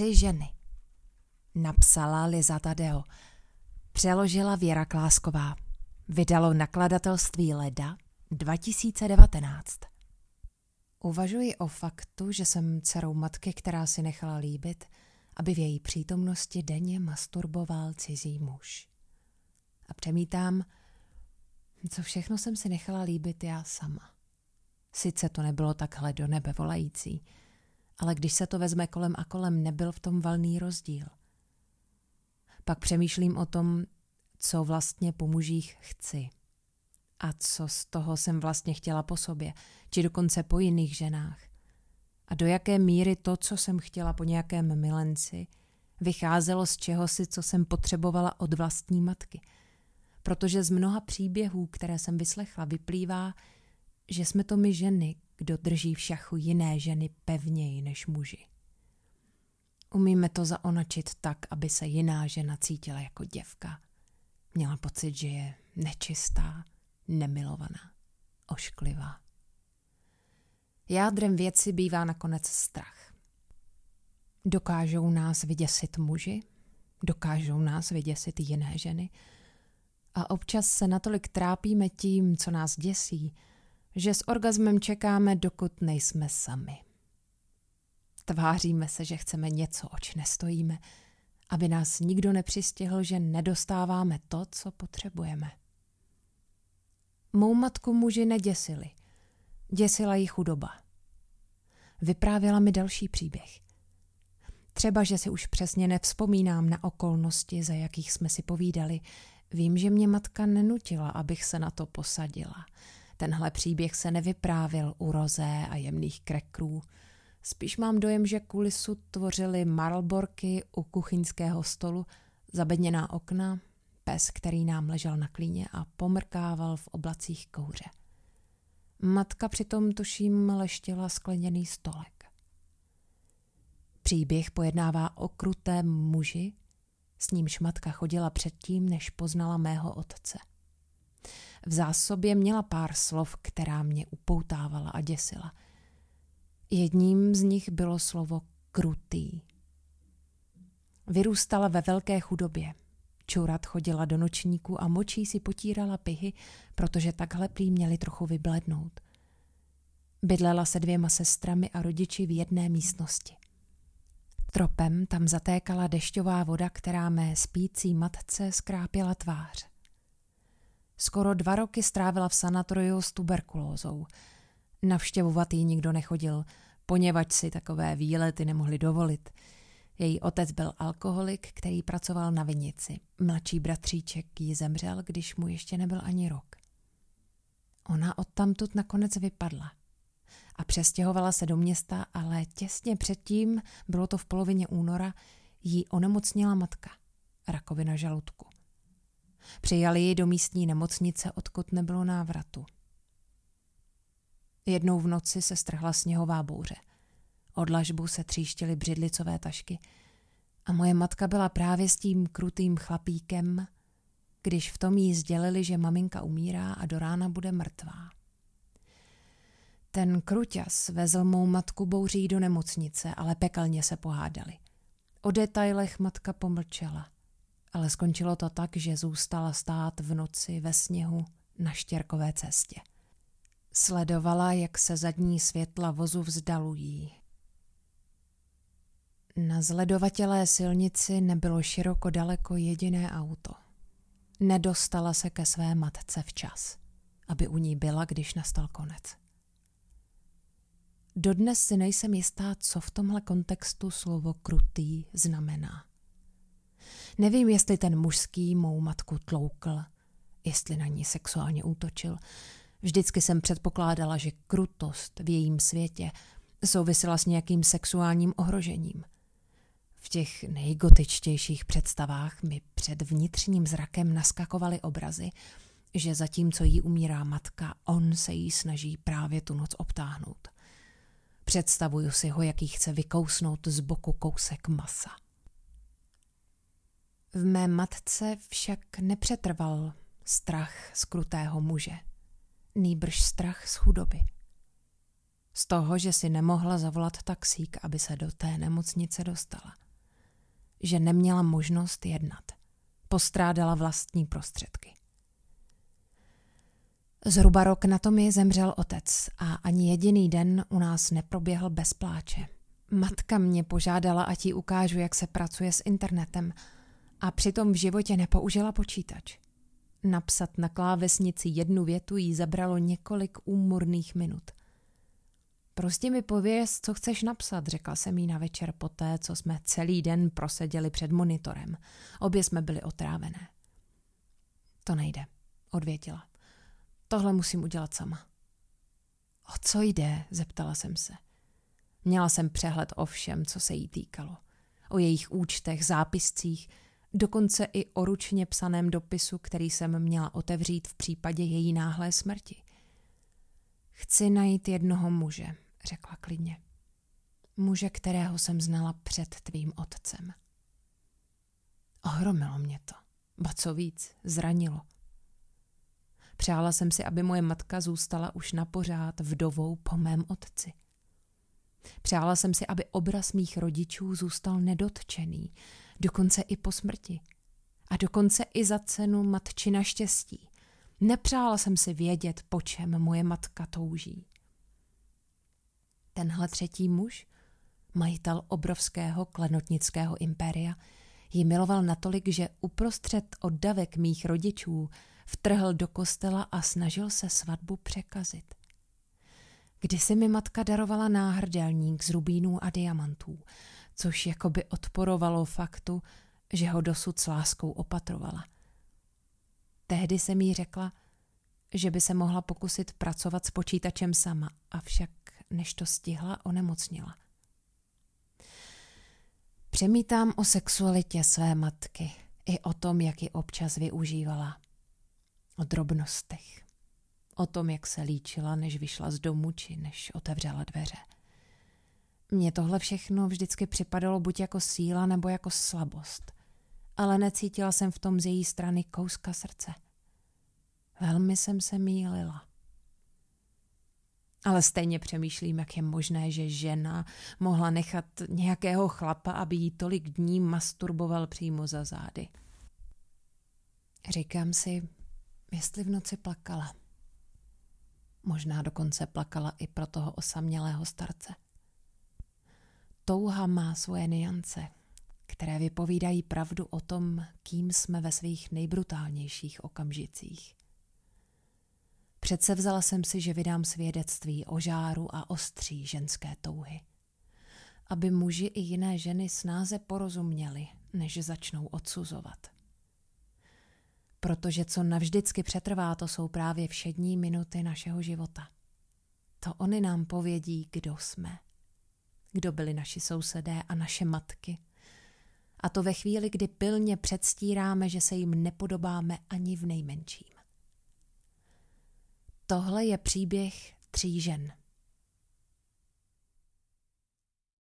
Tři ženy. Napsala Liza Tadeo. Přeložila Věra Klásková. Vydalo nakladatelství Leda 2019. Uvažuji o faktu, že jsem dcerou matky, která si nechala líbit, aby v její přítomnosti denně masturboval cizí muž. A přemítám, co všechno jsem si nechala líbit já sama. Sice to nebylo takhle do nebe volající, ale když se to vezme kolem a kolem, nebyl v tom valný rozdíl. Pak přemýšlím o tom, co vlastně po mužích chci. A co z toho jsem vlastně chtěla po sobě, či dokonce po jiných ženách. A do jaké míry to, co jsem chtěla po nějakém milenci, vycházelo z čehosi, co jsem potřebovala od vlastní matky. Protože z mnoha příběhů, které jsem vyslechla, vyplývá, že jsme to my ženy, kdo drží v šachu jiné ženy pevněji než muži. Umíme to zaonačit tak, aby se jiná žena cítila jako děvka. Měla pocit, že je nečistá, nemilovaná, ošklivá. Jádrem věci bývá nakonec strach. Dokážou nás vyděsit muži, dokážou nás vyděsit jiné ženy a občas se natolik trápíme tím, co nás děsí, že s orgazmem čekáme, dokud nejsme sami. Tváříme se, že chceme něco, oč nestojíme, aby nás nikdo nepřistihl, že nedostáváme to, co potřebujeme. Mou matku muži neděsili. Děsila jí chudoba. Vyprávěla mi další příběh. Třeba, že si už přesně nevzpomínám na okolnosti, za jakých jsme si povídali. Vím, že mě matka nenutila, abych se na to posadila. Tenhle příběh se nevyprávil u rozé a jemných krekrů. Spíš mám dojem, že kulisu tvořily marlborky u kuchyňského stolu, zabedněná okna, pes, který nám ležel na klíně a pomrkával v oblacích kouře. Matka přitom tuším leštila skleněný stolek. Příběh pojednává o krutém muži, s nímž matka chodila předtím, než poznala mého otce. V zásobě měla pár slov, která mě upoutávala a děsila. Jedním z nich bylo slovo krutý. Vyrůstala ve velké chudobě. Čurat chodila do nočníku a močí si potírala pihy, protože takhle prý měli trochu vyblednout. Bydlela se dvěma sestrami a rodiči v jedné místnosti. Tropem tam zatékala dešťová voda, která mé spící matce skrápěla tvář. Skoro dva roky strávila v sanatoriu s tuberkulózou. Navštěvovat ji nikdo nechodil, poněvadž si takové výlety nemohli dovolit. Její otec byl alkoholik, který pracoval na vinici. Mladší bratříček jí zemřel, když mu ještě nebyl ani rok. Ona odtamtud nakonec vypadla a přestěhovala se do města, ale těsně předtím, bylo to v polovině února, jí onemocnila matka, rakovina žaludku. Přijali ji do místní nemocnice, odkud nebylo návratu. Jednou v noci se strhla sněhová bouře. Od lažbu se tříštily břidlicové tašky a moje matka byla právě s tím krutým chlapíkem, když v tom jí sdělili, že maminka umírá a do rána bude mrtvá. Ten kruťas vezl mou matku bouří do nemocnice, ale pekelně se pohádali. O detailech matka pomlčela – ale skončilo to tak, že zůstala stát v noci ve sněhu na štěrkové cestě. Sledovala, jak se zadní světla vozu vzdalují. Na zledovatělé silnici nebylo široko daleko jediné auto. Nedostala se ke své matce včas, aby u ní byla, když nastal konec. Dodnes si nejsem jistá, co v tomhle kontextu slovo krutý znamená. Nevím, jestli ten mužský mou matku tloukl, jestli na ní sexuálně útočil. Vždycky jsem předpokládala, že krutost v jejím světě souvisela s nějakým sexuálním ohrožením. V těch nejgotičtějších představách mi před vnitřním zrakem naskakovaly obrazy, že zatímco jí umírá matka, on se jí snaží právě tu noc obtáhnout. Představuju si ho, jaký chce vykousnout z boku kousek masa. V mé matce však nepřetrval strach z krutého muže, nýbrž strach z chudoby. Z toho, že si nemohla zavolat taxík, aby se do té nemocnice dostala. že neměla možnost jednat. Postrádala vlastní prostředky. Zhruba rok na to mi zemřel otec a ani jediný den u nás neproběhl bez pláče. Matka mě požádala, ať jí ukážu, jak se pracuje s internetem a přitom v životě nepoužila počítač. Napsat na klávesnici jednu větu jí zabralo několik úmorných minut. Prostě mi pověz, co chceš napsat, řekla jsem jí na večer poté, co jsme celý den proseděli před monitorem. Obě jsme byli otrávené. To nejde, odvětila. Tohle musím udělat sama. O co jde? zeptala jsem se. Měla jsem přehled o všem, co se jí týkalo. O jejich účtech, zápiscích, dokonce i o ručně psaném dopisu, který jsem měla otevřít v případě její náhlé smrti. Chci najít jednoho muže, řekla klidně. Muže, kterého jsem znala před tvým otcem. Ohromilo mě to. Ba co víc, zranilo. Přála jsem si, aby moje matka zůstala už na pořád vdovou po mém otci. Přála jsem si, aby obraz mých rodičů zůstal nedotčený, dokonce i po smrti. A dokonce i za cenu matčina štěstí. Nepřála jsem si vědět, po čem moje matka touží. Tenhle třetí muž, majitel obrovského klenotnického impéria, ji miloval natolik, že uprostřed oddavek mých rodičů vtrhl do kostela a snažil se svatbu překazit. Kdysi mi matka darovala náhrdelník z rubínů a diamantů, což jakoby odporovalo faktu, že ho dosud s láskou opatrovala. Tehdy se mi řekla, že by se mohla pokusit pracovat s počítačem sama, avšak než to stihla, onemocnila. Přemítám o sexualitě své matky i o tom, jak ji občas využívala. O drobnostech. O tom, jak se líčila, než vyšla z domu, či než otevřela dveře. Mně tohle všechno vždycky připadalo buď jako síla, nebo jako slabost. Ale necítila jsem v tom z její strany kouska srdce. Velmi jsem se mýlila. Ale stejně přemýšlím, jak je možné, že žena mohla nechat nějakého chlapa, aby jí tolik dní masturboval přímo za zády. Říkám si, jestli v noci plakala. Možná dokonce plakala i pro toho osamělého starce. Touha má svoje niance, které vypovídají pravdu o tom, kým jsme ve svých nejbrutálnějších okamžicích. Přece vzala jsem si, že vydám svědectví o žáru a ostří ženské touhy. Aby muži i jiné ženy snáze porozuměli, než začnou odsuzovat. Protože co navždycky přetrvá, to jsou právě všední minuty našeho života. To oni nám povědí, kdo jsme. Kdo byli naši sousedé a naše matky. A to ve chvíli, kdy pilně předstíráme, že se jim nepodobáme ani v nejmenším. Tohle je příběh tří žen.